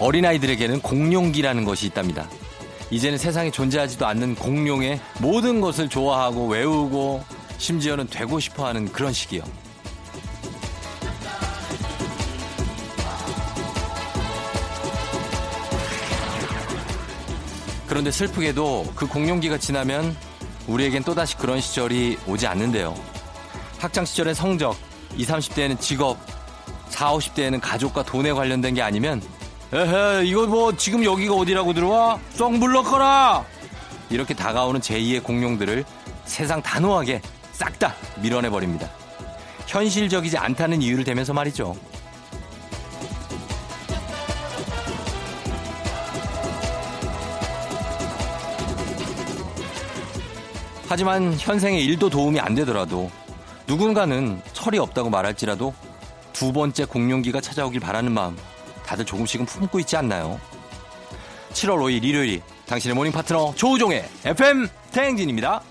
어린아이들에게는 공룡기라는 것이 있답니다. 이제는 세상에 존재하지도 않는 공룡의 모든 것을 좋아하고 외우고 심지어는 되고 싶어 하는 그런 시기요. 그런데 슬프게도 그 공룡기가 지나면 우리에겐 또다시 그런 시절이 오지 않는데요. 학창 시절의 성적, 20, 30대에는 직업, 40, 50대에는 가족과 돈에 관련된 게 아니면 에헤, 이거 뭐 지금 여기가 어디라고 들어와? 썩 물러거라! 이렇게 다가오는 제2의 공룡들을 세상 단호하게 싹 다 밀어내버립니다. 현실적이지 않다는 이유를 대면서 말이죠. 하지만 현생에 일도 도움이 안 되더라도 누군가는 철이 없다고 말할지라도 두 번째 공룡기가 찾아오길 바라는 마음 다들 조금씩은 품고 있지 않나요? 7월 5일 일요일 당신의 모닝 파트너 조우종의 FM 태행진입니다.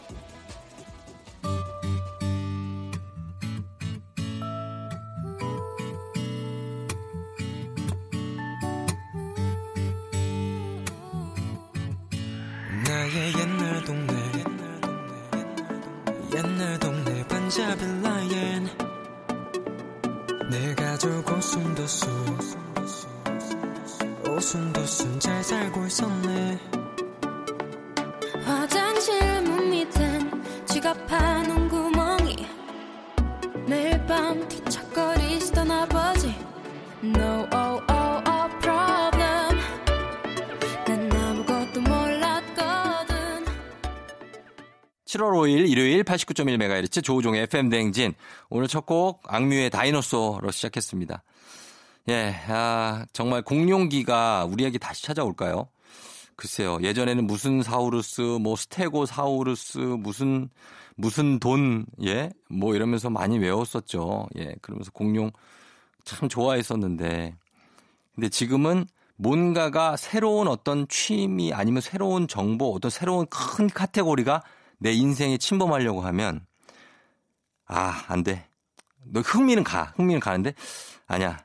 88.1MHz 조우종의 FM 대행진. 오늘 첫 곡 악뮤의 다이노소로 시작했습니다. 예, 아, 정말 공룡기가 우리에게 다시 찾아올까요? 글쎄요. 예전에는 무슨 사우루스, 뭐 스테고 사우루스, 무슨 무슨 돈, 예, 뭐 이러면서 많이 외웠었죠. 예, 그러면서 공룡 참 좋아했었는데, 근데 지금은 뭔가가 새로운 어떤 취미 아니면 새로운 정보, 어떤 새로운 큰 카테고리가 내 인생에 침범하려고 하면 아, 안 돼. 너 흥미는 가. 흥미는 가는데 아니야.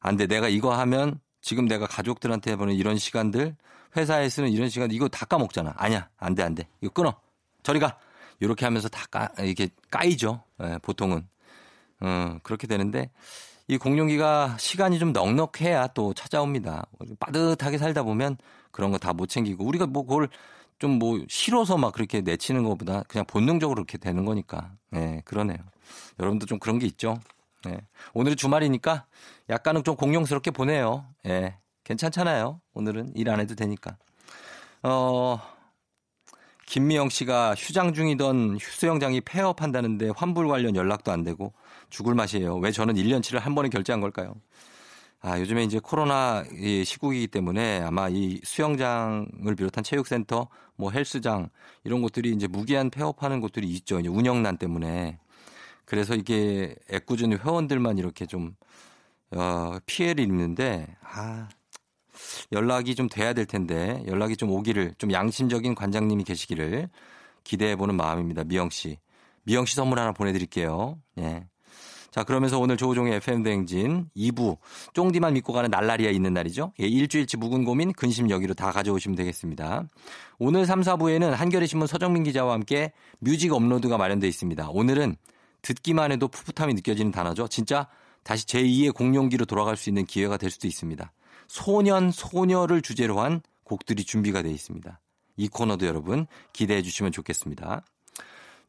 안 돼. 내가 이거 하면 지금 내가 가족들한테 보는 이런 시간들 회사에 쓰는 이런 시간 이거 다 까먹잖아. 아니야. 안 돼. 안 돼. 이거 끊어. 저리 가. 이렇게 하면서 다 까, 이게 까이죠. 예, 보통은. 어, 그렇게 되는데 이 공룡기가 시간이 좀 넉넉해야 또 찾아옵니다. 빠듯하게 살다 보면 그런 거 다 못 챙기고 우리가 뭐 그걸 좀 뭐 싫어서 막 그렇게 내치는 것보다 그냥 본능적으로 그렇게 되는 거니까. 예, 그러네요. 여러분도 좀 그런 게 있죠. 예. 오늘은 주말이니까 약간은 좀 공룡스럽게 보내요. 예. 괜찮잖아요. 오늘은 일 안 해도 되니까. 어, 김미영 씨가 휴장 중이던 수영장이 폐업한다는데 환불 관련 연락도 안 되고 죽을 맛이에요. 왜 저는 1년치를 한 번에 결제한 걸까요? 아, 요즘에 이제 코로나 이 시국이기 때문에 아마 이 수영장을 비롯한 체육센터, 뭐 헬스장 이런 곳들이 이제 무기한 폐업하는 곳들이 있죠. 이제 운영난 때문에. 그래서 이게 애꿎은 회원들만 이렇게 좀 어, 피해를 입는데 아, 연락이 좀 돼야 될 텐데 연락이 좀 오기를 좀 양심적인 관장님이 계시기를 기대해 보는 마음입니다. 미영 씨. 미영 씨 선물 하나 보내 드릴게요. 예. 자, 그러면서 오늘 조우종의 FM 대행진 2부 쫑디만 믿고 가는 날라리아 있는 날이죠. 예, 일주일치 묵은 고민 근심 여기로 다 가져오시면 되겠습니다. 오늘 3, 4부에는 한겨레 신문 서정민 기자와 함께 뮤직 업로드가 마련되어 있습니다. 오늘은 듣기만 해도 풋풋함이 느껴지는 단어죠. 진짜 다시 제2의 공룡기로 돌아갈 수 있는 기회가 될 수도 있습니다. 소년, 소녀를 주제로 한 곡들이 준비가 되어 있습니다. 이 코너도 여러분 기대해 주시면 좋겠습니다.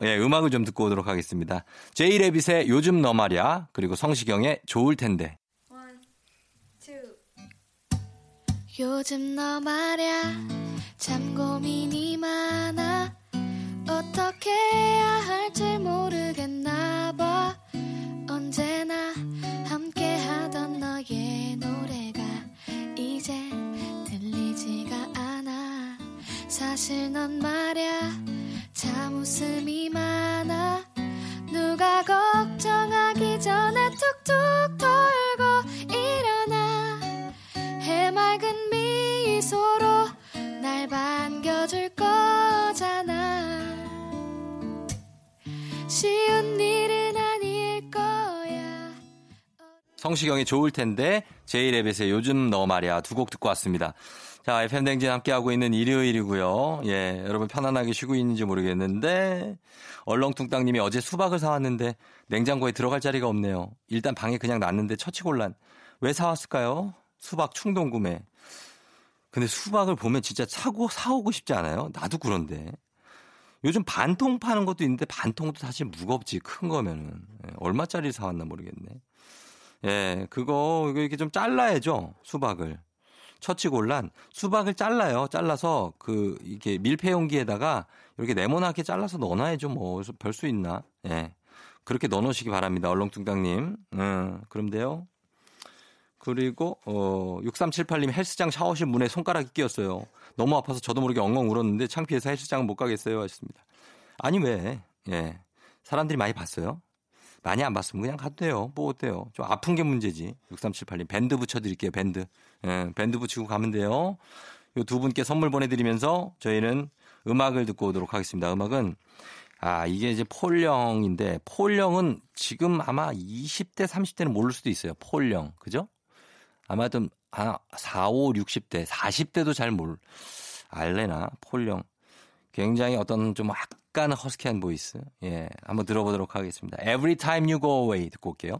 예, 음악을 좀 듣고 오도록 하겠습니다. 제이 레빗의 요즘 너 말야 그리고 성시경의 좋을 텐데. 요즘 너 말야 참 고민이 많아 어떻게 해야 할지 모르겠나 봐 언제나 함께 하던 너의 노래가 이제 사실 넌 말야. 참 웃음이 많아. 누가 걱정하기 전에 툭툭 돌고 일어나. 해맑은 미소로 날 반겨줄 거잖아. 쉬운 일은 아닐 거야. 성시경의 좋을 텐데 제이랩에서의 요즘 너 말이야 두 곡 듣고 왔습니다. 자, FM 댕진 함께하고 있는 일요일이고요. 예, 여러분 편안하게 쉬고 있는지 모르겠는데 얼렁뚱땅님이 어제 수박을 사왔는데 냉장고에 들어갈 자리가 없네요. 일단 방에 그냥 놨는데 처치곤란. 왜 사왔을까요? 수박 충동 구매. 근데 수박을 보면 진짜 사고 사오고 싶지 않아요? 나도 그런데. 요즘 반통 파는 것도 있는데 반통도 사실 무겁지 큰 거면은 예, 얼마짜리 사왔나 모르겠네. 예, 그거 이렇게 좀 잘라야죠 수박을. 처치곤란 수박을 잘라요. 잘라서 그 이게 밀폐 용기에다가 이렇게 네모나게 잘라서 넣어놔야죠. 뭐 별 수 있나? 예, 그렇게 넣어놓으시기 바랍니다. 얼렁뚱땅님. 음, 그럼돼요. 그리고 어 6378님 헬스장 샤워실 문에 손가락이 끼었어요. 너무 아파서 저도 모르게 엉엉 울었는데 창피해서 헬스장은 못 가겠어요 하셨습니다. 아니 왜? 예. 사람들이 많이 봤어요? 많이 안 봤으면 그냥 가도 돼요. 뭐 어때요? 좀 아픈 게 문제지. 6378님 밴드 붙여드릴게요. 밴드. 예, 밴드 붙이고 가면 돼요. 요 두 분께 선물 보내드리면서 저희는 음악을 듣고 오도록 하겠습니다. 음악은 아 이게 이제 폴령인데 폴령은 지금 아마 20대 30대는 모를 수도 있어요. 폴령 그죠? 아마 좀 아, 4, 5, 60대 40대도 잘몰 알래나 폴령 굉장히 어떤 좀 약간 허스키한 보이스 예 한번 들어보도록 하겠습니다. Every time you go away 듣고 올게요.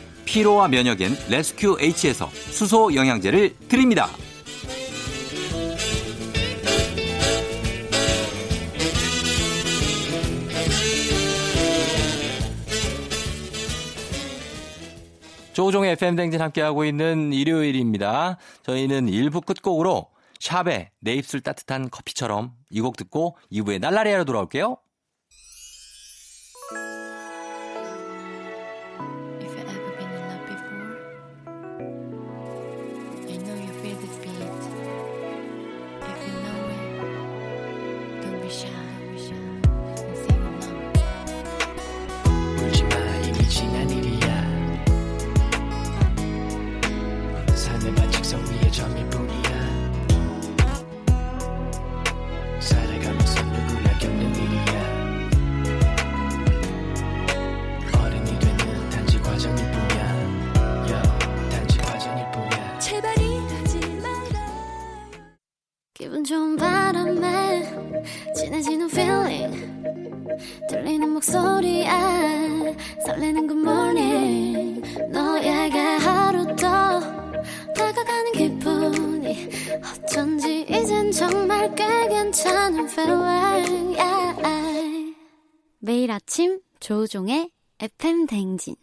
피로와 면역엔 레스큐 H에서 수소 영양제를 드립니다. 조우종의 FM댕진 함께하고 있는 일요일입니다. 저희는 1부 끝곡으로 샵의 내 입술 따뜻한 커피처럼 이 곡 듣고 2부에 날라리아로 돌아올게요. 조우종의 FM 댕진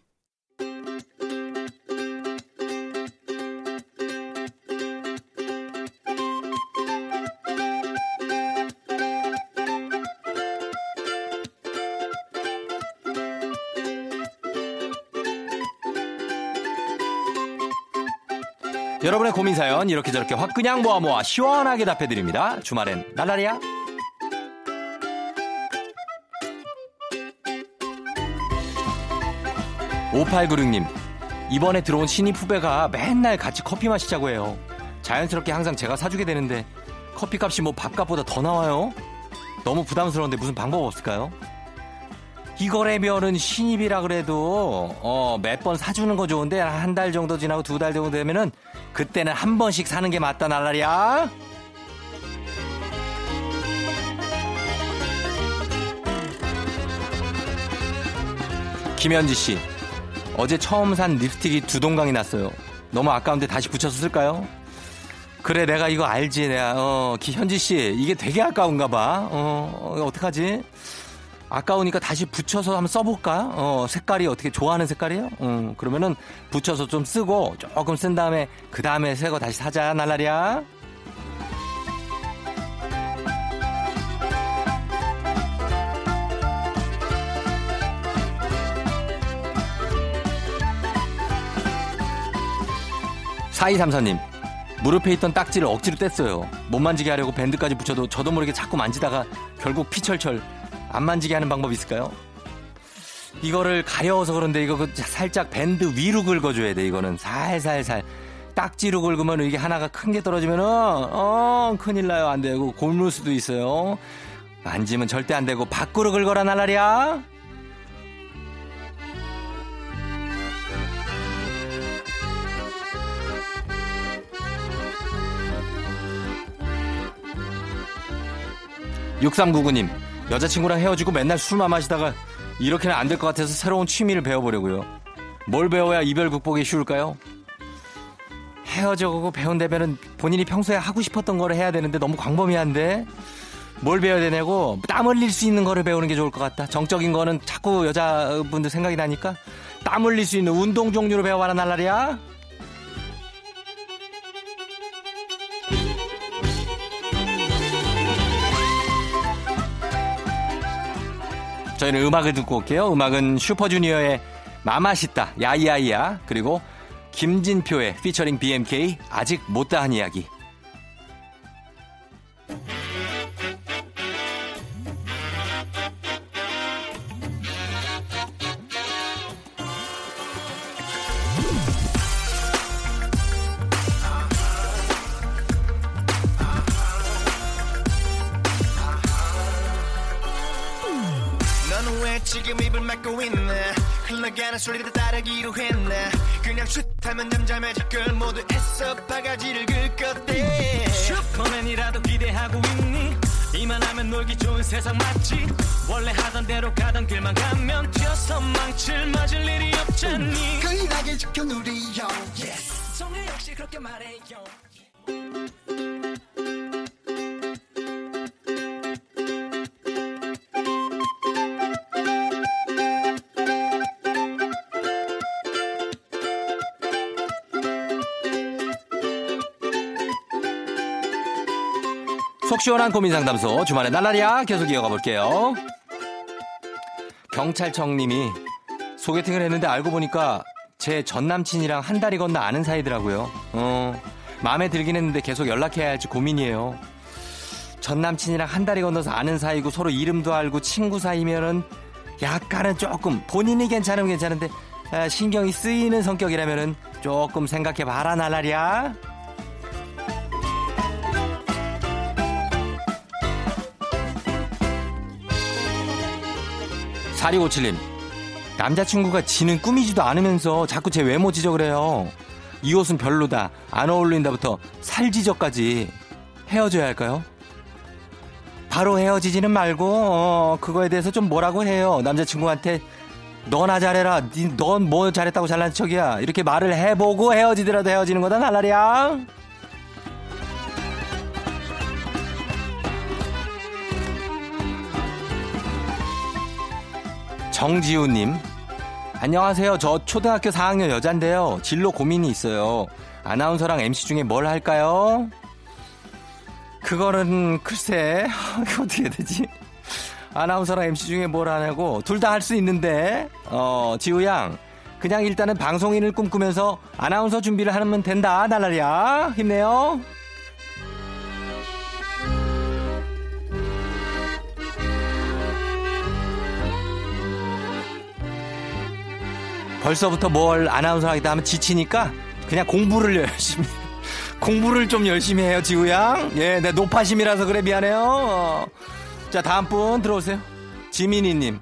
여러분의 고민 사연 이렇게 저렇게 확 그냥 모아 모아 시원하게 답해드립니다. 주말엔 날라리야. 5896님, 이번에 들어온 신입 후배가 맨날 같이 커피 마시자고 해요. 자연스럽게 항상 제가 사주게 되는데 커피값이 뭐 밥값보다 더 나와요? 너무 부담스러운데 무슨 방법 없을까요? 이거래면은 신입이라 그래도 어, 몇 번 사주는 거 좋은데 한 달 정도 지나고 두 달 정도 되면은 그때는 한 번씩 사는 게 맞다 날라리야. 김현지 씨, 어제 처음 산 립스틱이 두 동강이 났어요. 너무 아까운데 다시 붙여서 쓸까요? 그래, 내가 이거 알지, 내가. 어, 기- 현지 씨, 이게 되게 아까운가 봐. 어, 어, 어떡하지? 아까우니까 다시 붙여서 한번 써볼까? 어, 색깔이 어떻게 좋아하는 색깔이에요? 음, 그러면은 붙여서 좀 쓰고 조금 쓴 다음에 그 다음에 새 거 다시 사자, 날라리야. 사이삼사님 무릎에 있던 딱지를 억지로 뗐어요. 못 만지게 하려고 밴드까지 붙여도 저도 모르게 자꾸 만지다가 결국 피철철 안 만지게 하는 방법 있을까요? 이거를 가려워서 그런데 이거 그 살짝 밴드 위로 긁어줘야 돼 이거는. 살살살. 딱지로 긁으면 이게 하나가 큰 게 떨어지면은 어 큰일 나요. 안 되고. 곪을 수도 있어요. 만지면 절대 안 되고. 밖으로 긁어라 날라리야 육삼구구님 여자친구랑 헤어지고 맨날 술만 마시다가 이렇게는 안 될 것 같아서 새로운 취미를 배워보려고요. 뭘 배워야 이별 극복이 쉬울까요? 헤어져고 배운다면은 본인이 평소에 하고 싶었던 거를 해야 되는데 너무 광범위한데 뭘 배워야 되냐고 땀 흘릴 수 있는 거를 배우는 게 좋을 것 같다. 정적인 거는 자꾸 여자분들 생각이 나니까 땀 흘릴 수 있는 운동 종류로 배워봐라 날라리야. 저희는 음악을 듣고 올게요. 음악은 슈퍼주니어의 마마시다 야이야이야 그리고 김진표의 피처링 BMK 아직 못다한 이야기 흘러가는 소리를 따르기로 했네. 그냥 슛하면 잠잠해질 걸 모두 애써 바가지를 긁었대. 슈퍼맨이라도 기대하고 있니? 이만하면 놀기 좋은 세상 맞지? 원래 하던 대로 가던 길만 가면 튀어서 망칠 맞을 일이 없잖니? 끌나게 지켜 누리요. 성우 역시 그렇게 말해요 시원한 고민 상담소 주말에 날라리야 계속 이어가 볼게요. 경찰청님이 소개팅을 했는데 알고 보니까 제 전 남친이랑 한 달이 건너 아는 사이더라고요. 어, 마음에 들긴 했는데 계속 연락해야 할지 고민이에요. 전 남친이랑 한 달이 건너서 아는 사이고 서로 이름도 알고 친구 사이면은 약간은 조금 본인이 괜찮으면 괜찮은데 아, 신경이 쓰이는 성격이라면은 조금 생각해 봐라 날라리야. 4657님, 남자친구가 지는 꾸미지도 않으면서 자꾸 제 외모 지적을 해요. 이 옷은 별로다, 안 어울린다부터 살 지적까지 헤어져야 할까요? 바로 헤어지지는 말고 어, 그거에 대해서 좀 뭐라고 해요. 남자친구한테 너나 잘해라. 넌 뭐 잘했다고 잘난 척이야. 이렇게 말을 해보고 헤어지더라도 헤어지는 거다 날라리야. 정지우님. 안녕하세요. 저 초등학교 4학년 여잔데요. 진로 고민이 있어요. 아나운서랑 MC 중에 뭘 할까요? 그거는 글쎄 어떻게 되지? 아나운서랑 MC 중에 뭘 하냐고 둘 다 할 수 있는데 어 지우 양 그냥 일단은 방송인을 꿈꾸면서 아나운서 준비를 하면 된다 날라리야 힘내요. 벌써부터 뭘 아나운서 하기다 하면 지치니까 그냥 공부를 열심히 공부를 좀 열심히 해요 지우양. 예, 내 노파심이라서 그래 미안해요. 자 다음 분 들어오세요. 지민이님.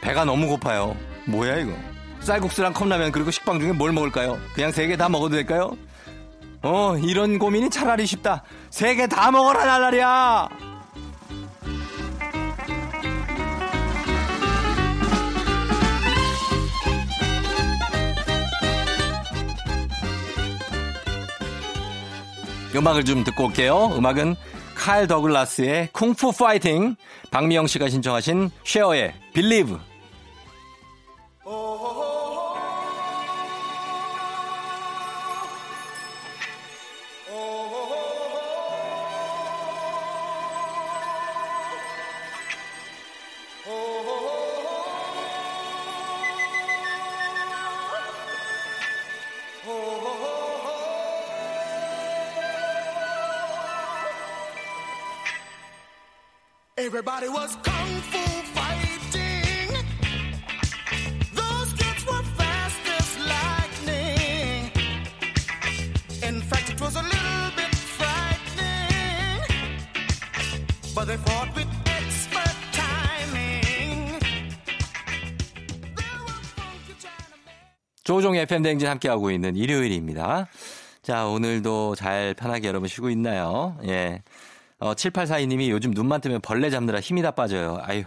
배가 너무 고파요. 뭐야 이거? 쌀국수랑 컵라면 그리고 식빵 중에 뭘 먹을까요? 그냥 세 개 다 먹어도 될까요? 어 이런 고민이 차라리 쉽다. 세 개 다 먹어라 날라리야 음악을 좀 듣고 올게요. 음악은 칼 더글라스의 쿵푸 파이팅, 박미영 씨가 신청하신 쉐어의. Everybody Chinamen. 조종의 FM 댕진 함께하고 있는 일요일입니다. 자, 오늘도 잘 편하게 여러분 쉬고 있나요? 예. 어, 7842님이 요즘 눈만 뜨면 벌레 잡느라 힘이 다 빠져요. 아유.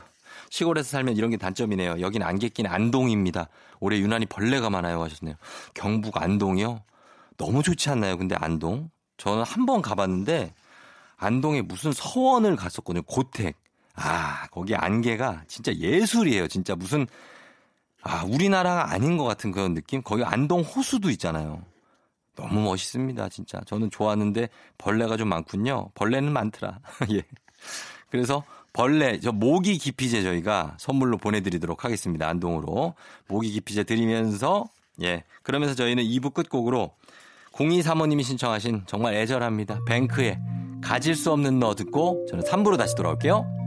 시골에서 살면 이런 게 단점이네요. 여긴 안개 낀 안동입니다. 올해 유난히 벌레가 많아요 하셨네요. 경북 안동이요? 너무 좋지 않나요? 근데 안동? 저는 한 번 가봤는데 안동에 무슨 서원을 갔었거든요. 고택. 아, 거기 안개가 진짜 예술이에요. 진짜 무슨 아, 우리나라가 아닌 것 같은 그런 느낌? 거기 안동 호수도 있잖아요. 너무 멋있습니다, 진짜. 저는 좋았는데 벌레가 좀 많군요. 벌레는 많더라. 예. 그래서 벌레, 저 모기 기피제 저희가 선물로 보내드리도록 하겠습니다. 안동으로. 모기 기피제 드리면서, 예. 그러면서 저희는 2부 끝곡으로 0235님이 신청하신 정말 애절합니다. 뱅크의 가질 수 없는 너 듣고 저는 3부로 다시 돌아올게요.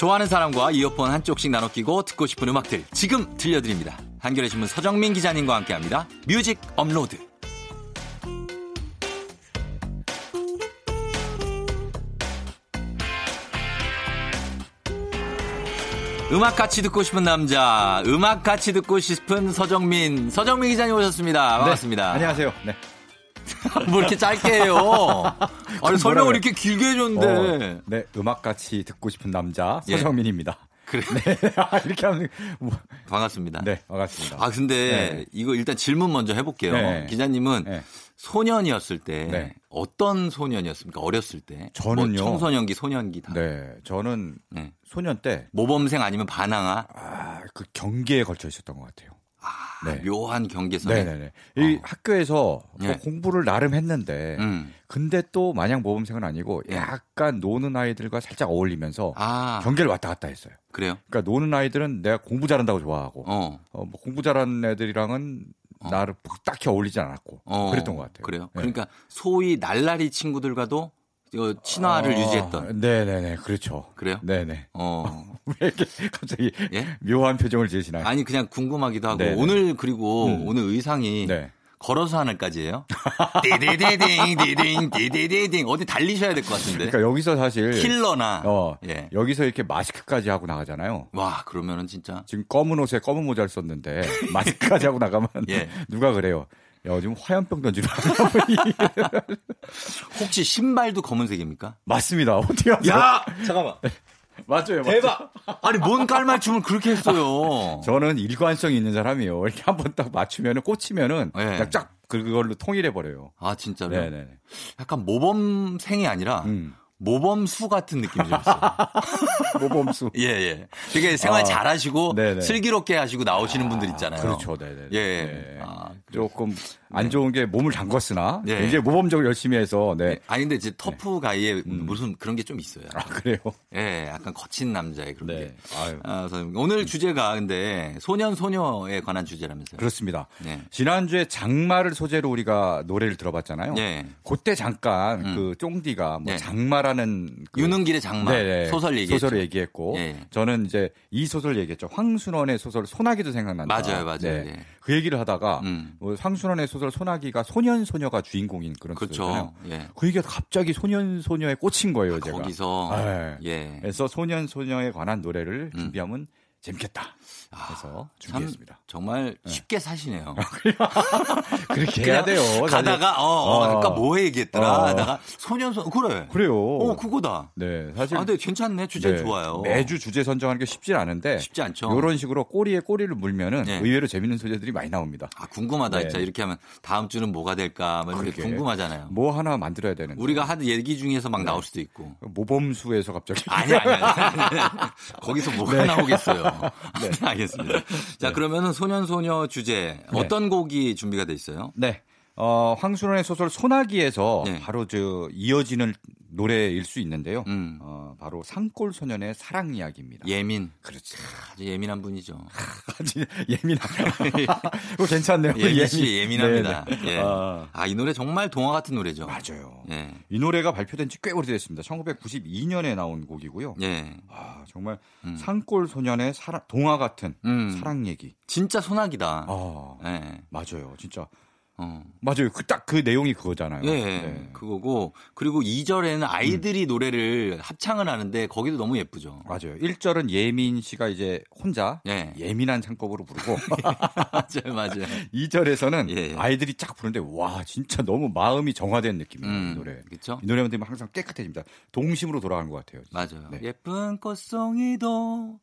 좋아하는 사람과 이어폰 한쪽씩 나눠 끼고 듣고 싶은 음악들 지금 들려드립니다. 한겨레 신문 서정민 기자님과 함께합니다. 뮤직 업로드. 음악 같이 듣고 싶은 남자, 음악 같이 듣고 싶은 서정민, 서정민 기자님 오셨습니다. 반갑습니다. 네, 안녕하세요. 네. 뭐 이렇게 짧게 해요? 아니, 설명을 이렇게 길게 해줬는데. 어, 네, 음악같이 듣고 싶은 남자 예. 서정민입니다. 그래. 네, 아, 이렇게 하면 뭐, 반갑습니다. 네, 반갑습니다. 아, 근데 네. 이거 일단 질문 먼저 해볼게요. 네. 기자님은 네. 소년이었을 때 네. 어떤 소년이었습니까? 어렸을 때? 저는요. 뭐 청소년기, 소년기 다. 네, 저는 네. 소년 때 모범생 아니면 반항아? 아, 그 경계에 걸쳐 있었던 것 같아요. 아, 네. 묘한 경계선에. 네네네. 이 어. 학교에서 네. 뭐 공부를 나름 했는데, 음. 근데 또 마냥 모범생은 아니고 네. 약간 노는 아이들과 살짝 어울리면서 아, 경계를 왔다 갔다 했어요. 그래요? 그러니까 노는 아이들은 내가 공부 잘한다고 좋아하고, 어, 어. 뭐 공부 잘하는 애들이랑은 나를 딱히 어울리지 않았고, 어. 그랬던 것 같아요. 그래요? 네. 그러니까 소위 날라리 친구들과도 어, 친화를 어, 유지했던. 네네네, 그렇죠. 그래요? 네네. 어. 왜 이렇게 갑자기 예? 묘한 표정을 지으시나요? 아니 그냥 궁금하기도 하고 네네. 오늘 그리고 음. 오늘 의상이 네. 걸어서 하늘까지예요. 띠디디딩 디딩 디디디딩 어디 달리셔야 될 것 같은데. 그러니까 여기서 사실 킬러나. 어, 예. 여기서 이렇게 마스크까지 하고 나가잖아요. 와 그러면은 진짜 지금 검은 옷에 검은 모자를 썼는데 마스크까지 하고 나가면 예. 누가 그래요? 야, 지금 화염병 던지러 혹시 신발도 검은색입니까? 맞습니다. 어떻게 하세요? 야 잠깐만 맞아요. 대박. 아니 뭔 깔맞춤을 그렇게 했어요. 저는 일관성이 있는 사람이에요. 이렇게 한번 딱 맞추면은 꽂히면은 네. 쫙 그걸로 통일해 버려요. 아 진짜로. 네네. 약간 모범생이 아니라 음. 모범수 같은 느낌이 좀 있어요. 모범수. 예, 예. 되게 생활 아, 잘하시고 네네. 슬기롭게 하시고 나오시는 분들 있잖아요. 그렇죠. 네네. 예. 네. 아, 조금 안 좋은 게 몸을 담궜으나 네. 이제 모범적으로 열심히 해서 네. 아니 근데 이제 터프 가이에 무슨 그런 게 좀 있어요. 아 그래요? 예, 약간 거친 남자의 그런 네. 게. 아유. 아. 오늘 주제가 근데 소년 소녀에 관한 주제라면서요. 그렇습니다. 네. 지난주에 장마를 소재로 우리가 노래를 들어봤잖아요. 예. 그때 잠깐 음. 그 쫑디가 뭐 네. 장마라는 그 유능길의 장마 네네. 소설 얘기했죠. 소설을 얘기했고 예. 저는 이제 이 소설 얘기했죠. 황순원의 소설 소나기도 생각난다. 맞아요, 맞아요. 네. 예. 그 얘기를 하다가 음. 뭐 황순원의 소설 소나기가 소년 소녀가 주인공인 그런 소설이잖아요. 그렇죠. 예. 그 얘기가 갑자기 소년 소녀에 꽂힌 거예요, 제가. 거기서 네. 예. 그래서 소년 소녀에 관한 노래를 음. 준비하면 재밌겠다. 그래서 참 준비했습니다. 정말 쉽게 사시네요. 그렇게 해야 돼요. 가다가 어, 어, 어. 아까 뭐 얘기했더라. 어. 하다가 소년 소 그래. 그래요. 어, 그거다. 네, 사실 아, 근데 괜찮네. 주제 네, 좋아요. 매주 주제 선정하는 게 쉽지 않은데 쉽지 않죠. 이런 식으로 꼬리에 꼬리를 물면은 네. 의외로 재밌는 소재들이 많이 나옵니다. 아, 궁금하다. 네. 진짜 이렇게 하면 다음 주는 뭐가 될까? 막 이렇게. 궁금하잖아요. 뭐 하나 만들어야 되는데 우리가 한 얘기 중에서 막 네. 나올 수도 있고. 모범수에서 갑자기 아니, 아니, 아니. 거기서 뭐가 네. 나오겠어요. 아무튼 알겠습니다. 자, 그러면은 소년소녀 주제 어떤 곡이 준비가 돼 있어요? 네. 어, 황순원의 소설 소나기에서 네. 바로 저 이어지는 노래일 수 있는데요. 음. 어, 바로 산골 소년의 사랑 이야기입니다. 예민. 그렇지. 아주 예민한 분이죠. 아주 예민한. 그거 괜찮네요. 예민 씨 예민합니다. 네, 네. 예. 아, 아, 이 노래 정말 동화 같은 노래죠. 맞아요. 예. 이 노래가 발표된 지 꽤 오래됐습니다. 1992년에 나온 곡이고요. 예. 아, 정말 음. 산골 소년의 사랑, 동화 같은 음. 사랑 얘기. 진짜 소나기다. 아, 예. 맞아요. 진짜. 어. 맞아요. 그 딱 그 내용이 그거잖아요. 예, 네. 그거고 그리고 2절에는 아이들이 노래를 합창을 하는데 거기도 너무 예쁘죠. 맞아요. 1절은 예민 씨가 이제 혼자 예. 예민한 창법으로 부르고 맞아요, 맞아요. 2절에서는 예, 예. 아이들이 쫙 부르는데 와 진짜 너무 마음이 정화된 느낌이에요. 이 노래. 그렇죠? 이 노래만 들으면 항상 깨끗해집니다. 동심으로 돌아가는 것 같아요. 진짜. 맞아요. 네. 예쁜 꽃송이도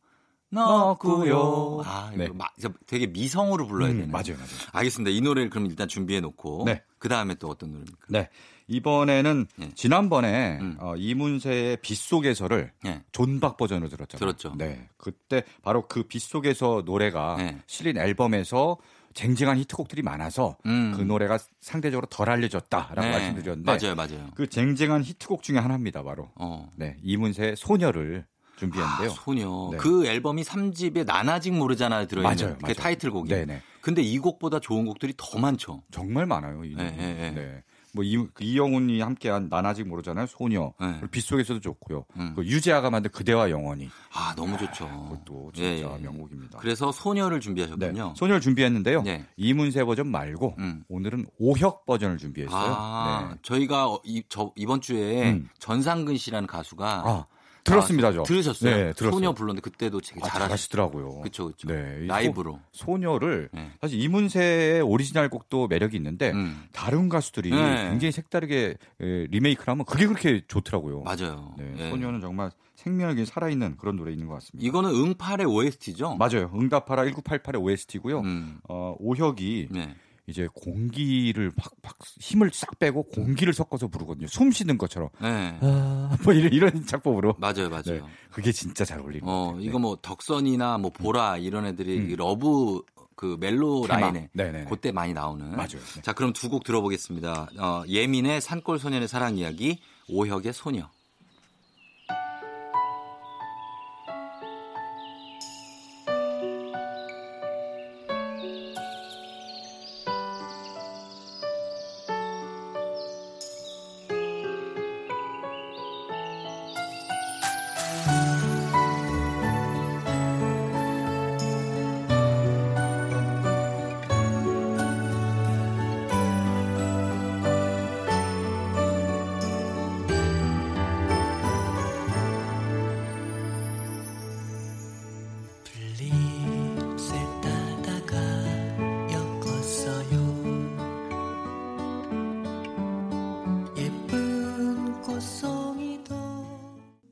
넣고요. 아, 네. 막 되게 미성으로 불러야 음, 되네. 맞아요, 맞아요. 알겠습니다. 이 노래를 그럼 일단 준비해 놓고 네. 그 다음에 또 어떤 노래입니까? 네. 이번에는 예. 지난번에 음. 어, 이문세의 빗속에서를 예. 존박 버전으로 들었잖아요. 들었죠. 네. 그때 바로 그 빗속에서 노래가 네. 실린 앨범에서 쟁쟁한 히트곡들이 많아서 음. 그 노래가 상대적으로 덜 알려졌다라고 네. 말씀드렸는데 맞아요, 맞아요. 그 쟁쟁한 히트곡 중에 하나입니다. 바로 어. 네. 이문세의 소녀를 준비했는데요. 아, 소녀. 네. 그 앨범이 3집에 나나직 모르잖아 들어있는 맞아요, 그게 맞아요. 타이틀곡이. 네네. 근데 이 곡보다 좋은 곡들이 더 많죠. 정말 많아요. 이 네. 네, 네. 네. 뭐 이, 그 이영훈이 함께한 난 아직 모르잖아요. 소녀. 네. 빗속에서도 좋고요. 음. 그 유재하가 만든 그대와 영원히. 아, 너무 좋죠. 그것도 진짜 예, 예. 명곡입니다. 그래서 소녀를 네. 준비하셨군요. 소녀를 준비했는데요. 네. 이문세 버전 말고 음. 오늘은 오혁 버전을 준비했어요. 아, 네. 저희가 이, 저, 이번 주에 음. 전상근 씨라는 가수가 아, 들었습니다, 저. 들으셨어요? 네, 들었어요. 소녀 불렀는데 그때도 되게 아, 잘하셨 잘하시더라고요. 그쵸, 그쵸. 네, 이 라이브로. 소, 소녀를 네. 사실 이문세의 오리지널 곡도 매력이 있는데 음. 다른 가수들이 네. 굉장히 색다르게 에, 리메이크를 하면 그게 그렇게 좋더라고요. 맞아요. 네, 예. 소녀는 정말 생명력이 살아있는 그런 노래 있는 것 같습니다. 이거는 응팔의 OST죠? 맞아요. 응답하라 1988의 OST고요. 음. 어, 오혁이 네. 이제 공기를 팍팍 힘을 싹 빼고 공기를 섞어서 부르거든요. 숨 쉬는 것처럼. 네. 아, 뭐 이런, 이런 작법으로. 맞아요, 맞아요. 네, 그게 진짜 잘 어울리는 것 어, 같아요. 이거 뭐 덕선이나 뭐 보라 이런 애들이 음. 이 러브 그 멜로 테마. 라인에 네네네. 그때 많이 나오는. 맞아요. 네. 자, 그럼 두 곡 들어보겠습니다. 어, 예민의 산골 소년의 사랑 이야기, 오혁의 소녀.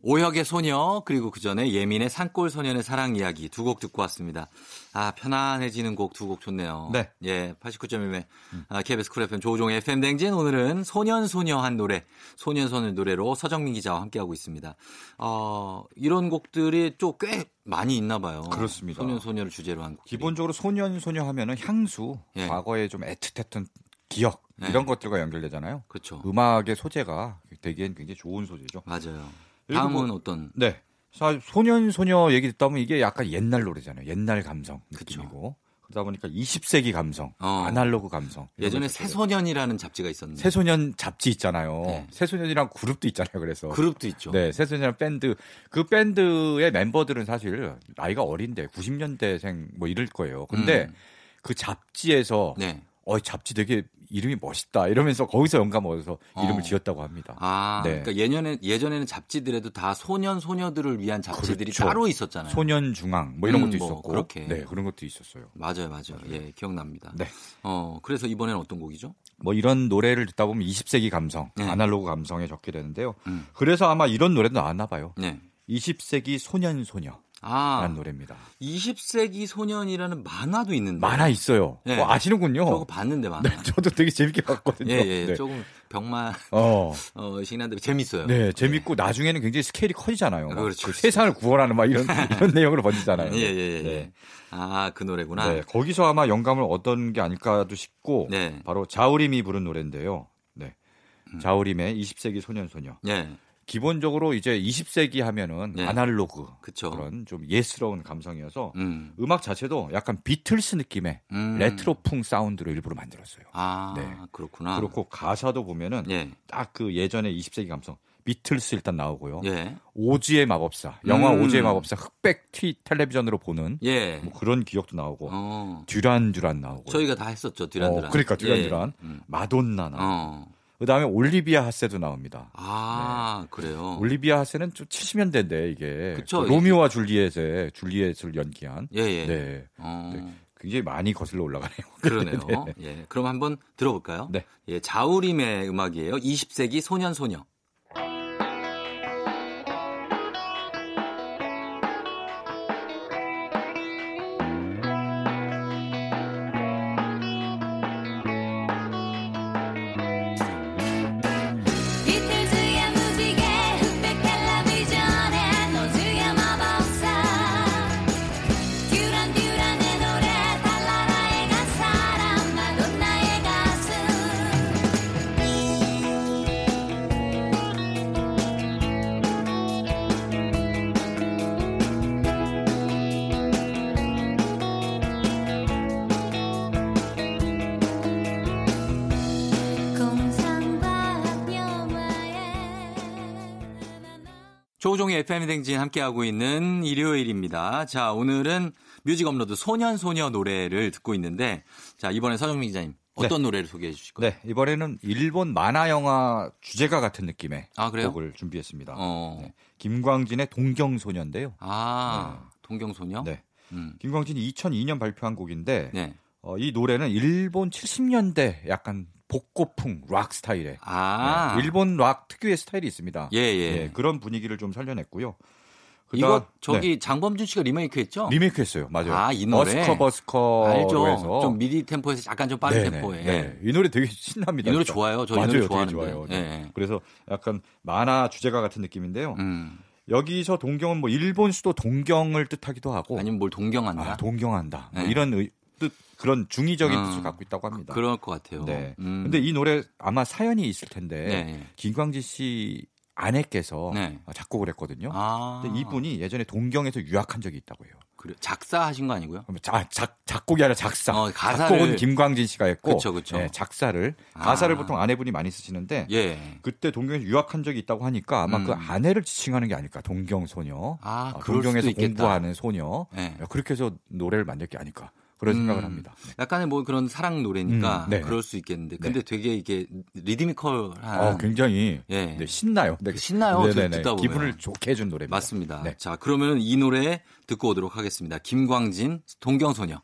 오혁의 소녀 그리고 그 전에 예민의 산골 소년의 사랑 이야기 두 곡 듣고 왔습니다. 아 편안해지는 곡 두 곡 좋네요. 네. 예, 89.1의 아, KBS 쿨 FM 조우종의 FM 댕진 오늘은 소년 소녀한 노래 소년 소녀 노래로 서정민 기자와 함께 하고 있습니다. 어 이런 곡들이 좀꽤 많이 있나 봐요. 그렇습니다. 소년 소녀를 주제로 한 곡. 기본적으로 소년, 소녀 하면은 향수, 예. 과거에 좀 애틋했던 기억, 네. 이런 것들과 연결되잖아요. 그렇죠. 음악의 소재가 되기엔 굉장히 좋은 소재죠. 맞아요. 그리고 다음은 뭐- 어떤 네. 사- 소년, 소녀 얘기 듣다 보면 이게 약간 옛날 노래잖아요. 옛날 감성 그쵸. 느낌이고. 그러다 보니까 20세기 감성, 어. 아날로그 감성. 예전에. 새소년이라는 잡지가 있었는데 새소년 잡지 있잖아요. 네. 새소년이랑 그룹도 있잖아요. 그래서. 그룹도 있죠. 네, 새소년 밴드. 그 밴드의 멤버들은 사실 나이가 어린데 90년대생 뭐 이럴 거예요. 근데 음. 그 잡지에서 네. 어, 잡지 되게 이름이 멋있다 이러면서 거기서 영감 얻어서 이름을 어. 지었다고 합니다. 아, 네. 그러니까 예전에 예전에는 잡지들에도 다 소년 소녀들을 위한 잡지들이 그렇죠. 따로 있었잖아요. 소년 중앙 뭐 이런 음, 것도 뭐 있었고. 그렇게. 네, 그런 것도 있었어요. 맞아요, 맞아요. 예, 기억납니다. 네. 어, 그래서 이번에는 어떤 곡이죠? 뭐 이런 노래를 듣다 보면 20세기 감성, 네. 아날로그 감성에 적게 되는데요. 음. 그래서 아마 이런 노래도 나왔나 봐요. 네. 20세기 소년 소녀라는 아, 노래입니다. 20세기 소년이라는 만화도 있는데. 만화 있어요. 네. 어, 아시는군요. 저거 봤는데 만화. 네, 저도 되게 재밌게 봤거든요. 예, 예. 네. 조금 병만 어, 어, 신 한데 재밌어요. 네, 재밌고 나중에는 굉장히 스케일이 커지잖아요. 막 그렇죠, 그 그렇죠. 세상을 구원하는 막 이런 이런 내용으로 번지잖아요. 예, 예, 예. 네. 아, 그 노래구나. 네, 거기서 아마 영감을 얻은 게 아닐까도 싶고 네. 바로 자우림이 부른 노래인데요. 네. 음. 자우림의 20세기 소년 소녀. 예. 기본적으로 이제 20세기 하면은 네. 아날로그 그쵸. 그런 좀 예스러운 감성이어서 음. 음악 자체도 약간 비틀스 느낌의 음. 레트로풍 사운드로 일부러 만들었어요. 아, 네. 그렇구나. 그렇고 가사도 보면은 예. 딱그 예전의 20세기 감성. 비틀스 일단 나오고요. 예. 오즈의 마법사, 영화 음. 오즈의 마법사 흑백 티 텔레비전으로 보는 예. 뭐 그런 기억도 나오고 어. 듀란 듀란 나오고 저희가 다 했었죠, 듀란듀란. 어, 그러니까 듀란 예. 듀란 음. 마돈나 나오고 어. 그다음에 올리비아 핫세도 나옵니다. 아, 그래요. 올리비아 핫세는 좀 70년대인데 이게 그쵸. 그 로미오와 줄리엣의 줄리엣을 연기한 예, 예. 네. 어. 네. 굉장히 많이 거슬러 올라가네요. 그러네요. 네. 예. 그럼 한번 들어볼까요? 네. 예, 자우림의 음악이에요. 20세기 소년 소녀. 조우종의 FM 대행진 함께하고 있는 일요일입니다. 자, 오늘은 뮤직 업로드 소년 소녀 노래를 듣고 있는데 자, 이번에 서정민 기자님 어떤 노래를 소개해 주실 거예요? 네, 이번에는 일본 만화 영화 주제가 같은 느낌의 아, 그래요? 곡을 준비했습니다. 어. 네, 김광진의 동경소녀인데요. 아, 동경소녀? 네. 음. 김광진이 2002년 발표한 곡인데 네. 어, 이 노래는 일본 70년대 약간 복고풍 락 스타일의 아. 네, 일본 락 특유의 스타일이 있습니다. 예, 예. 네, 그런 분위기를 좀 살려냈고요. 이거 그다음- 저기 네, 장범준 씨가 리메이크 했죠? 리메이크했어요. 맞아요. 아, 이 노래? 버스커 버스커로 알죠. 해서 좀 미디 템포에서 약간 좀 빠른 네네, 템포에. 네. 이 노래 되게 신납니다. 이 노래. 좋아요. 저이 맞아요, 노래 좋아하는데. 네. 네. 그래서 약간 만화 주제가 같은 느낌인데요. 음. 여기서 동경은 뭐 일본 수도 동경을 뜻하기도 하고 아니면 뭘 동경한다. 아, 동경한다. 뭐 네. 이런 의- 뜻 그런 중의적인 음. 뜻을 갖고 있다고 합니다. 그럴 것 같아요. 네. 음. 근데 이 노래 아마 사연이 있을 텐데 네. 김광진 씨 아내께서 네. 작곡을 했거든요. 아. 근데 이분이 예전에 동경에서 유학한 적이 있다고 해요. 그래. 작사하신 거 아니고요? 자, 작, 작곡이 아니라 작사. 어, 가사를- 작곡은 김광진 씨가 했고 그쵸, 그쵸. 네, 작사를 아. 가사를 보통 아내분이 많이 쓰시는데 예. 그때 동경에서 유학한 적이 있다고 하니까 아마 음. 그 아내를 지칭하는 게 아닐까. 동경 소녀. 아, 어, 동경에서. 공부하는 소녀. 네. 그렇게 해서 노래를 만든 게 아닐까. 그런 생각을 음. 합니다. 네. 약간의 뭐 그런 사랑 노래니까 음, 네. 그럴 수 있겠는데. 근데 되게 이게 리드미컬한 어, 굉장히 예. 네, 신나요. 네, 신나요, 네네네. 듣다 보면. 기분을 좋게 해준 노래입니다. 맞습니다. 네. 자, 그러면 이 노래 듣고 오도록 하겠습니다. 김광진 동경소녀.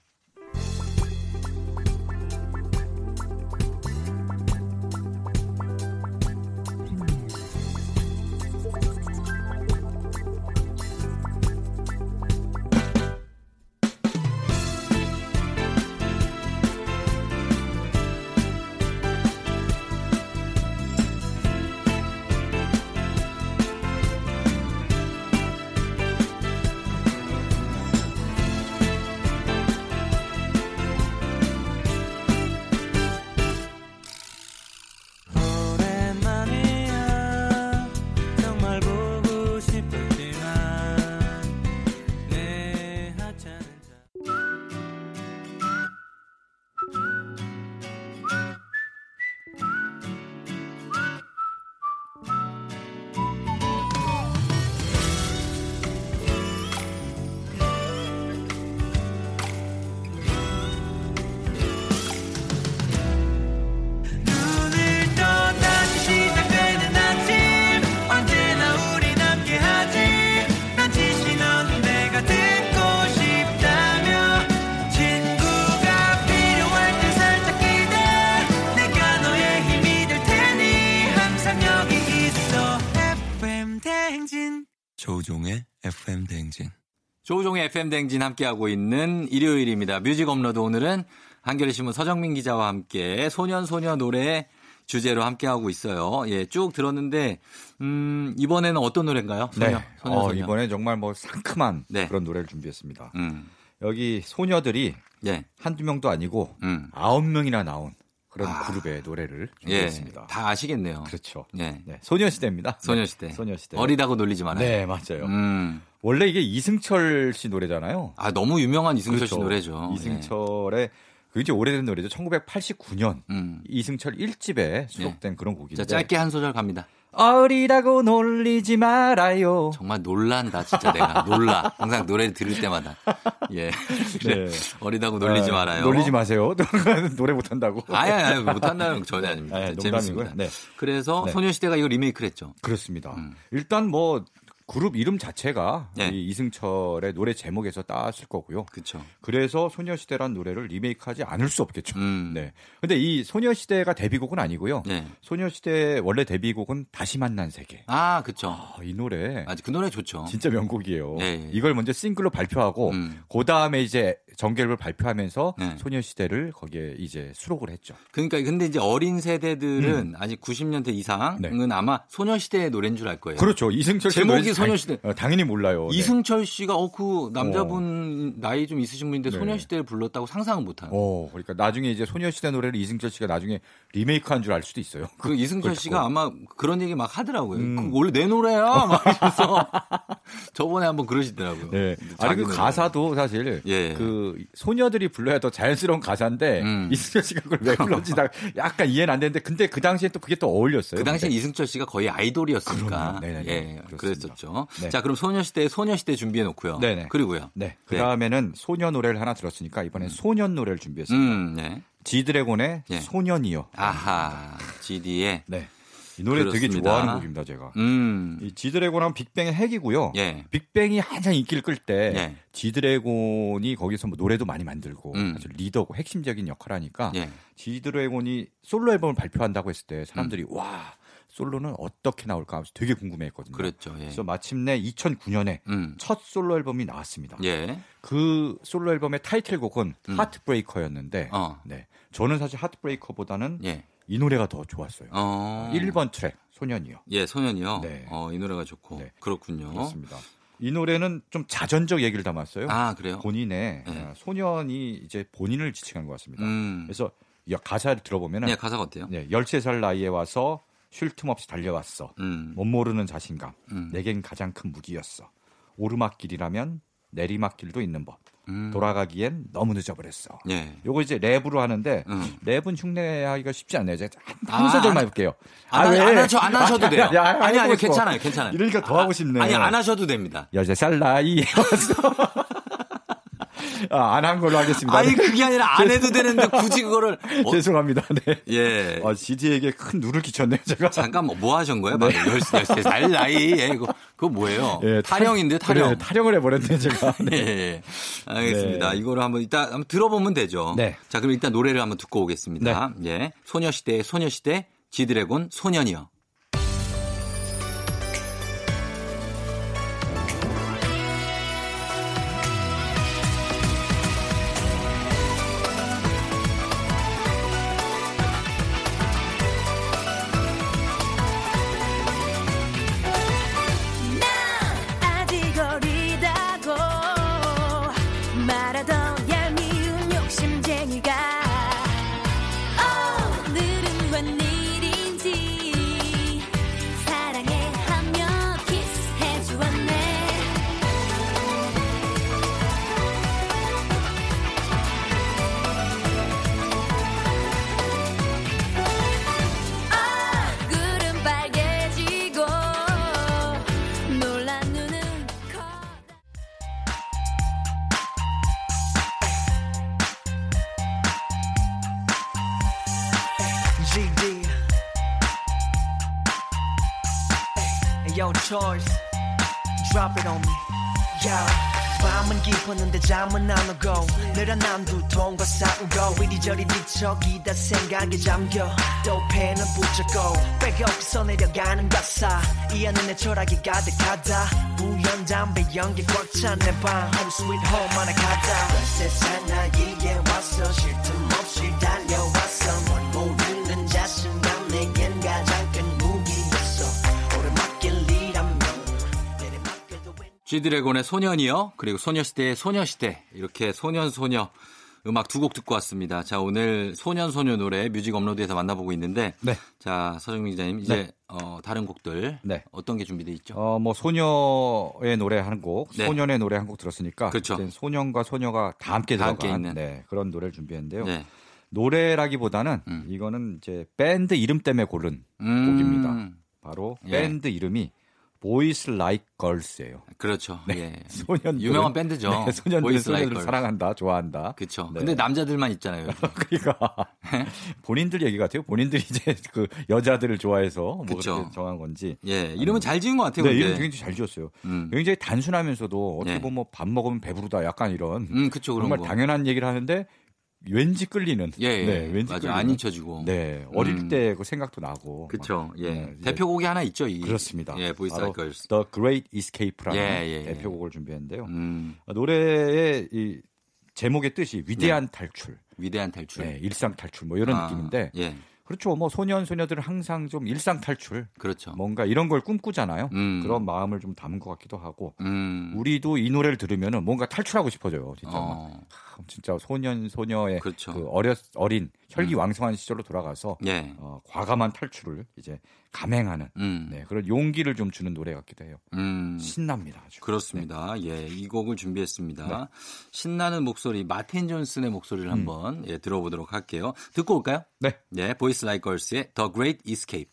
조우종의 FM 대행진 함께하고 있는 일요일입니다. 뮤직 업로드 오늘은 한겨레 신문 서정민 기자와 함께 소년 소녀 노래 주제로 함께하고 있어요. 예, 쭉 들었는데 음, 이번에는 어떤 노래인가요? 소녀. 네. 소녀, 어, 소녀. 이번에 정말 뭐 상큼한 네. 그런 노래를 준비했습니다. 음. 여기 소녀들이 예. 한두 명도 아니고 음. 아홉 명이나 나온 그런 아. 그룹의 노래를 예. 준비했습니다. 다 아시겠네요. 그렇죠. 예. 네. 소녀시대입니다. 소녀시대. 네. 소녀시대. 어리다고 놀리지 말아요. 네, 맞아요. 음. 원래 이게 이승철 씨 노래잖아요. 아, 너무 유명한 이승철 씨 그렇죠. 노래죠. 이승철의 굉장히 오래된 노래죠. 1989년 예. 음. 이승철 1집에 수록된 그런 곡인데. 자, 짧게 한 소절 갑니다. 어리다고 놀리지 말아요. 정말 놀란다, 진짜 내가. 놀라. 항상 노래 들을 때마다. 예. 그래. 네. 어리다고 놀리지 아, 말아요. 놀리지 마세요. 노래 못한다고. 아예, 아예, 못한다는 건 전혀 아닙니다. 네, 재밌습니다. 네. 그래서 네. 소녀시대가 이거 리메이크를 했죠. 그렇습니다. 음. 일단 뭐 그룹 이름 자체가 네. 이 이승철의 노래 제목에서 따실 거고요. 그렇죠. 그래서 소녀시대란 노래를 리메이크하지 않을 수 없겠죠. 음. 네. 근데 이 소녀시대가 데뷔곡은 아니고요. 네. 소녀시대 원래 데뷔곡은 다시 만난 세계. 아, 그렇죠. 아, 이 노래 아주 그 노래 좋죠. 진짜 명곡이에요. 네. 이걸 먼저 싱글로 발표하고 음. 그 다음에 이제 정규앨범을 발표하면서 네. 소녀시대를 거기에 이제 수록을 했죠. 그러니까 근데 이제 어린 세대들은 아직 90년대 이상은 음. 네. 아마 소녀시대의 노래인 줄 알 거예요. 그렇죠. 이승철 씨 제목이 소녀시대. 당, 어, 당연히 몰라요. 네. 이승철 씨가 어그 남자분 나이 좀 있으신 분인데 네. 소녀시대를 불렀다고 상상은 못 하는. 어, 그러니까 나중에 이제 소녀시대 노래를 이승철 씨가 나중에 리메이크한 줄 알 수도 있어요. 그 이승철 씨가. 아마 그런 얘기 막 하더라고요. 음. 그 원래 내 노래야. 막 이러면서 저번에 한번 그러시더라고요. 네. 아니 그 노래. 가사도 사실 예. 그 소녀들이 불러야 더 자연스러운 가사인데 음. 이승철 씨가 그걸 왜 불렀지 나 약간 이해는 안 되는데 근데 그 당시에 또 그게 또 어울렸어요. 그 당시에. 이승철 씨가 거의 아이돌이었으니까. 그럼요. 네네네. 예, 그렇습니다. 그랬었죠. 네. 자, 그럼 소녀시대 소녀시대 준비해 놓고요. 네네. 그리고요. 네. 그 다음에는 소녀 노래를 하나 들었으니까 이번엔 소년 노래를 준비했습니다. 음, 네. 지드래곤의 예. 소년이요. 아하. GD의 네. 이 노래 되게 그렇습니다. 좋아하는 곡입니다, 제가. 음. 이 지드래곤 하면 빅뱅의 핵이고요. 예. 빅뱅이 한창 인기를 끌때 예. 지드래곤이 거기서 뭐 노래도 많이 만들고 음. 아주 리더고 핵심적인 역할을 하니까 예. 지드래곤이 솔로 앨범을 발표한다고 했을 때 사람들이 음. 와 솔로는 어떻게 나올까 하면서 되게 궁금해했거든요. 그랬죠. 예. 그래서 마침내 2009년에 음. 첫 솔로 앨범이 나왔습니다. 예. 그 솔로 앨범의 타이틀곡은 음. 하트브레이커였는데 어. 네. 저는 사실 하트브레이커보다는 예. 이 노래가 더 좋았어요. 어. 1번 트랙 소년이여. 예, 소년이여. 네. 어, 이 노래가 좋고. 네. 그렇군요. 그렇습니다. 이 노래는 좀 자전적 얘기를 담았어요. 아, 그래요? 본인의 네. 어, 소년이 이제 본인을 지칭한 것 같습니다. 음. 그래서 이 가사를 들어보면은 네, 가사가 어때요? 네, 13살 나이에 와서 쉴 틈 없이 달려왔어. 음. 뭣 모르는 자신감. 음. 내겐 가장 큰 무기였어. 오르막길이라면 내리막길도 있는 법. 음. 돌아가기엔 너무 늦어버렸어. 예. 요거 이제 랩으로 하는데 음. 랩은 흉내하기가 쉽지 않네요. 제가 한, 아, 한 소절만 안- 해볼게요. 안, 안, 하셔, 안 하셔도 돼요. 아니, 아니, 아니, 아니. 괜찮아요, 괜찮아요. 이러니까 더 하고 싶네. 아니, 안 하셔도 됩니다. 여자 살 나이에 와서. 아, 안 한 걸로 하겠습니다. 아니, 네. 그게 아니라 안 해도 되는데 굳이 그거를. 어, 죄송합니다. 네. 예. 어, 지디에게 큰 누를 끼쳤네요, 제가. 잠깐만, 뭐 하신 거예요? 방금 13살 나이에. 이거, 그거 뭐예요? 예, 타령인데, 타령. 그래, 타령을 해버렸네, 제가. 예, 네. 예. 알겠습니다. 네. 이거를 한번 이따 한번 들어보면 되죠. 네. 자, 그럼 일단 노래를 한번 듣고 오겠습니다. 예. 소녀시대의 소녀시대, 지드래곤 소년이요. Drop it on me. Yo. 밤은 깊었는데 잠은 안 오고. 늘어 난 두통과 싸우고. 이리저리 뒤척이다 생각에 잠겨. 또 펜을 붙잡고. 빼곡서 내려가는 가사. 이 안에 내 철학이 가득하다. 부연 담배 연기 꽉 찬내방 Home sweet home 하나 가자. 세상 나이에 와서 쉴틈 없이 달려왔어 지드래곤의 소년이여. 그리고 소녀시대의 소녀시대. 이렇게 소년, 소녀. 음악 두 곡 듣고 왔습니다. 자, 오늘 소년, 소녀 노래 뮤직 업로드에서 만나보고 있는데. 네. 자, 서정민 기자님. 이제, 어, 다른 곡들. 네. 어떤 게 준비돼 있죠? 어, 뭐, 소녀의 노래 한 곡, 네. 소년의 노래 한 곡 들었으니까. 그렇죠. 소년과 소녀가 다 함께 다 들어간 함께 있는. 네, 그런 노래를 준비했는데요. 네. 노래라기보다는 음. 이거는 이제 밴드 이름 때문에 고른 음, 곡입니다. 바로 예. 밴드 이름이 Boys Like Girls예요. 그렇죠. 예. 소년 유명한 밴드죠. 네, Like 소년을 Girls. 사랑한다, 좋아한다. 그렇죠. 네. 근데 남자들만 있잖아요. 그러니까 본인들 얘기 같아요. 본인들이 이제 그 여자들을 좋아해서 뭐 그쵸. 그렇게 정한 건지. 예. 이름은 잘 지은 것 같아요. 네. 이름 굉장히 잘 지었어요. 음. 굉장히 단순하면서도 어떻게 네. 보면 뭐밥 먹으면 배부르다 약간 이런 음, 그쵸. 정말 거. 당연한 얘기를 하는데 왠지 끌리는. 예, 예. 네, 왠지 맞아. 끌리는. 안 잊혀지고. 네, 어릴 음. 때그 생각도 나고. 막, 예. 네, 대표곡이 하나 있죠. 이. 그렇습니다. 예, Boys 바로 Like Girls. The Great Escape라는 예, 예, 예. 대표곡을 준비했는데요. 음, 노래의 이 제목의 뜻이 위대한 탈출, 위대한 탈출. 네, 일상 탈출 뭐 이런 아, 느낌인데 예. 그렇죠. 뭐 소년 소녀들은 항상 좀 일상 탈출, 그렇죠. 뭔가 이런 걸 꿈꾸잖아요. 음. 그런 마음을 좀 담은 것 같기도 하고 음. 우리도 이 노래를 들으면은 뭔가 탈출하고 싶어져요. 진짜 막. 어. 하, 진짜 소년 소녀의 그렇죠. 그 어렸 어린 혈기왕성한 시절로 돌아가서 예. 어, 과감한 탈출을 이제 감행하는 음. 네, 그런 용기를 좀 주는 노래 같기도 해요. 음. 신납니다. 아주. 그렇습니다. 예, 이 곡을 준비했습니다. 네. 신나는 목소리 마틴 존슨의 목소리를 음. 한번 예, 들어보도록 할게요. 듣고 올까요? 네. 네, Boys Like Girls의 The Great Escape.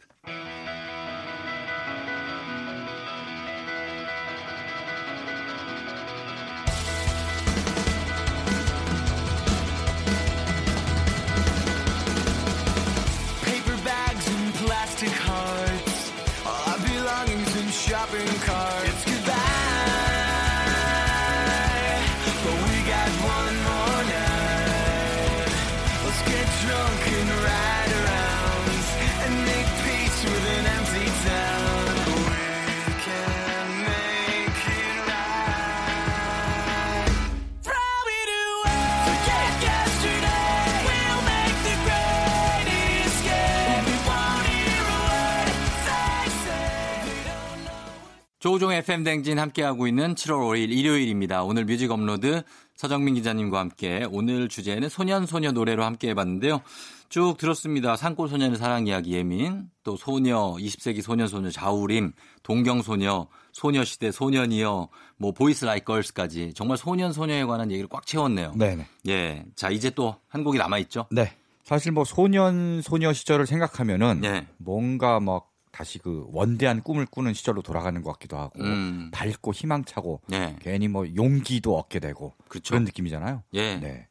조우종의 FM 대행진 함께하고 있는 7월 5일 일요일입니다. 오늘 뮤직 업로드 서정민 기자님과 함께 오늘 주제는 소년소녀 노래로 함께 해봤는데요. 쭉 들었습니다. 산골 소년의 사랑 이야기 예민, 또 소녀, 20세기 소년소녀 자우림, 동경소녀, 소녀시대 소년이여, 뭐 Boys Like Girls까지 정말 소년소녀에 관한 얘기를 꽉 채웠네요. 네네. 예. 자, 이제 또 한 곡이 남아있죠? 네. 사실 뭐 소년 소녀 시절을 생각하면은 네. 뭔가 막 다시 그 원대한 꿈을 꾸는 시절로 돌아가는 것 같기도 하고 음. 밝고 희망차고 네. 괜히 뭐 용기도 얻게 되고 그쵸. 그런 느낌이잖아요. 예. 네.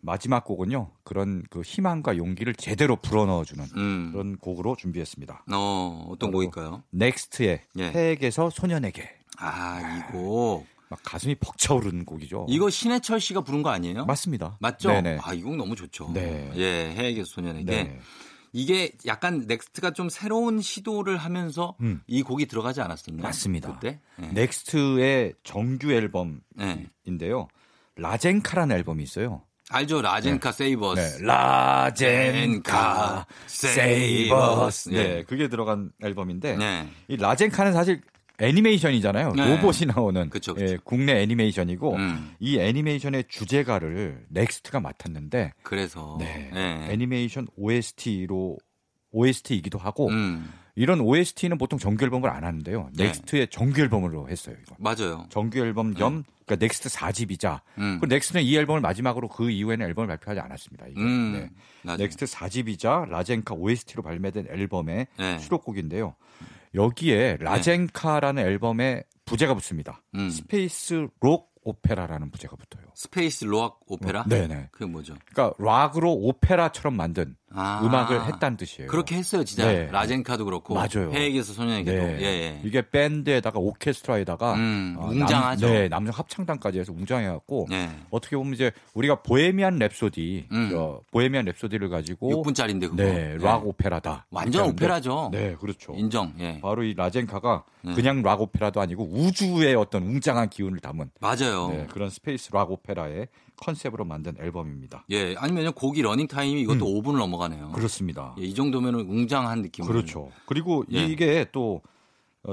마지막 곡은요. 그런 그 희망과 용기를 제대로 불어넣어주는 음. 그런 곡으로 준비했습니다. 어, 어떤 곡일까요? 넥스트의 예. 해에게서 소년에게 아, 이 곡. 막 가슴이 벅차오르는 곡이죠. 이거 신해철 씨가 부른 거 아니에요? 맞습니다. 맞죠? 네네. 아, 이 곡 너무 좋죠. 네. 예, 해에게 소년에게. 네. 이게 약간 넥스트가 좀 새로운 시도를 하면서 음. 이 곡이 들어가지 않았었나요? 맞습니다. 그때? 네. 넥스트의 정규 앨범인데요. 네. 라젠카라는 앨범이 있어요. 알죠? 라젠카 Save Us. 네, 라젠카 Save Us. 예. 네, 그게 들어간 앨범인데 네. 이 라젠카는 사실 애니메이션이잖아요. 네. 로봇이 나오는 그쵸, 그쵸. 예, 국내 애니메이션이고 음. 이 애니메이션의 주제가를 넥스트가 맡았는데 그래서. 네, 예. 애니메이션 OST로 OST이기도 하고 음. 이런 OST는 보통 정규 앨범을 안 하는데요. 네. 넥스트의 정규 앨범으로 했어요. 이거. 맞아요. 정규 앨범 겸 그러니까 넥스트 4집이자 음. 그 넥스트는 이 앨범을 마지막으로 그 이후에는 앨범을 발표하지 않았습니다. 이게. 음. 네. 넥스트 4집이자 라젠카 OST로 발매된 앨범의 네. 수록곡인데요. 여기에 라젠카라는 앨범에 부제가 붙습니다. 음. Space Rock Opera라는 부제가 붙어요. Space Rock Opera? 네네. 그게 뭐죠? 그러니까 락으로 오페라처럼 만든 아. 음악을 했다는 뜻이에요. 그렇게 했어요, 진짜. 네. 라젠카도 그렇고. 맞아요. 해에게서 소년에게도. 네. 예, 예. 이게 밴드에다가 오케스트라에다가 음, 어, 웅장하죠. 남, 네, 남성 합창단까지 해서 웅장해갖고 예. 어떻게 보면 이제 우리가 보헤미안 랩소디, 음. 어, 보헤미안 랩소디를 가지고 6분짜리인데 그거. 네, 락 오페라다. 완전 오페라죠. 네, 그렇죠. 인정. 예. 바로 이 라젠카가 네. 그냥 락 오페라도 아니고 우주의 어떤 웅장한 기운을 담은 맞아요. 네, 그런 space 락 오페라의 컨셉으로 만든 앨범입니다. 예, 아니면 곡이 러닝 타임이 이것도 5분을 넘어가네요. 음. 그렇습니다. 예, 이 정도면 웅장한 느낌. 그렇죠. 그리고 예. 이게 또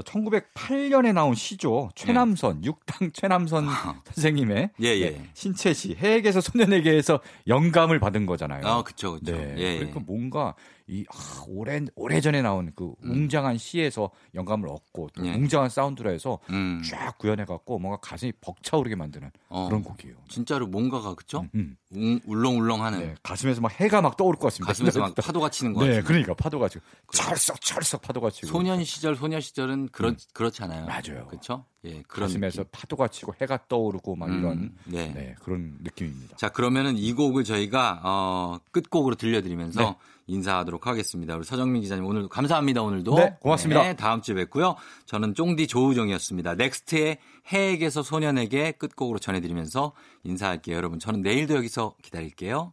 1908년에 나온 시죠. 최남선, 육당 최남선 선생님의 예, 예. 네, 신체시 해에게서 소년에게에서 영감을 받은 거잖아요. 아, 그쵸, 그쵸. 네. 예, 예. 그러니까 뭔가 이 아, 오래 오래 전에 나온 그 웅장한 시에서 영감을 얻고 또 음. 예. 웅장한 사운드로 해서 음. 쫙 구현해 갖고 뭔가 가슴이 벅차오르게 만드는 어. 그런 곡이에요. 진짜로 뭔가가 그쵸? 음. 웅, 울렁울렁하는 네, 가슴에서 막 해가 막 떠오를 것 같습니다. 가슴에서 막 파도가 치는 것 네, 같은. 그러니까 파도가 지고 철썩 철썩 파도가 치고 소년 시절, 소녀 시절은 그렇 그렇잖아요. 음. 맞아요. 그렇죠? 예, 그런 가슴에서 느낌. 파도가 치고 해가 떠오르고 막 음, 이런 네. 네, 그런 느낌입니다. 자, 그러면은 이 곡을 저희가 어, 끝곡으로 들려드리면서 네. 인사하도록 하겠습니다. 우리 서정민 기자님 오늘 감사합니다. 오늘도 네, 고맙습니다. 네, 다음 주에 뵙고요. 저는 쫑디 조우정이었습니다. 넥스트의 해에게서 소년에게 끝곡으로 전해드리면서 인사할게요. 여러분, 저는 내일도 여기서 기다릴게요.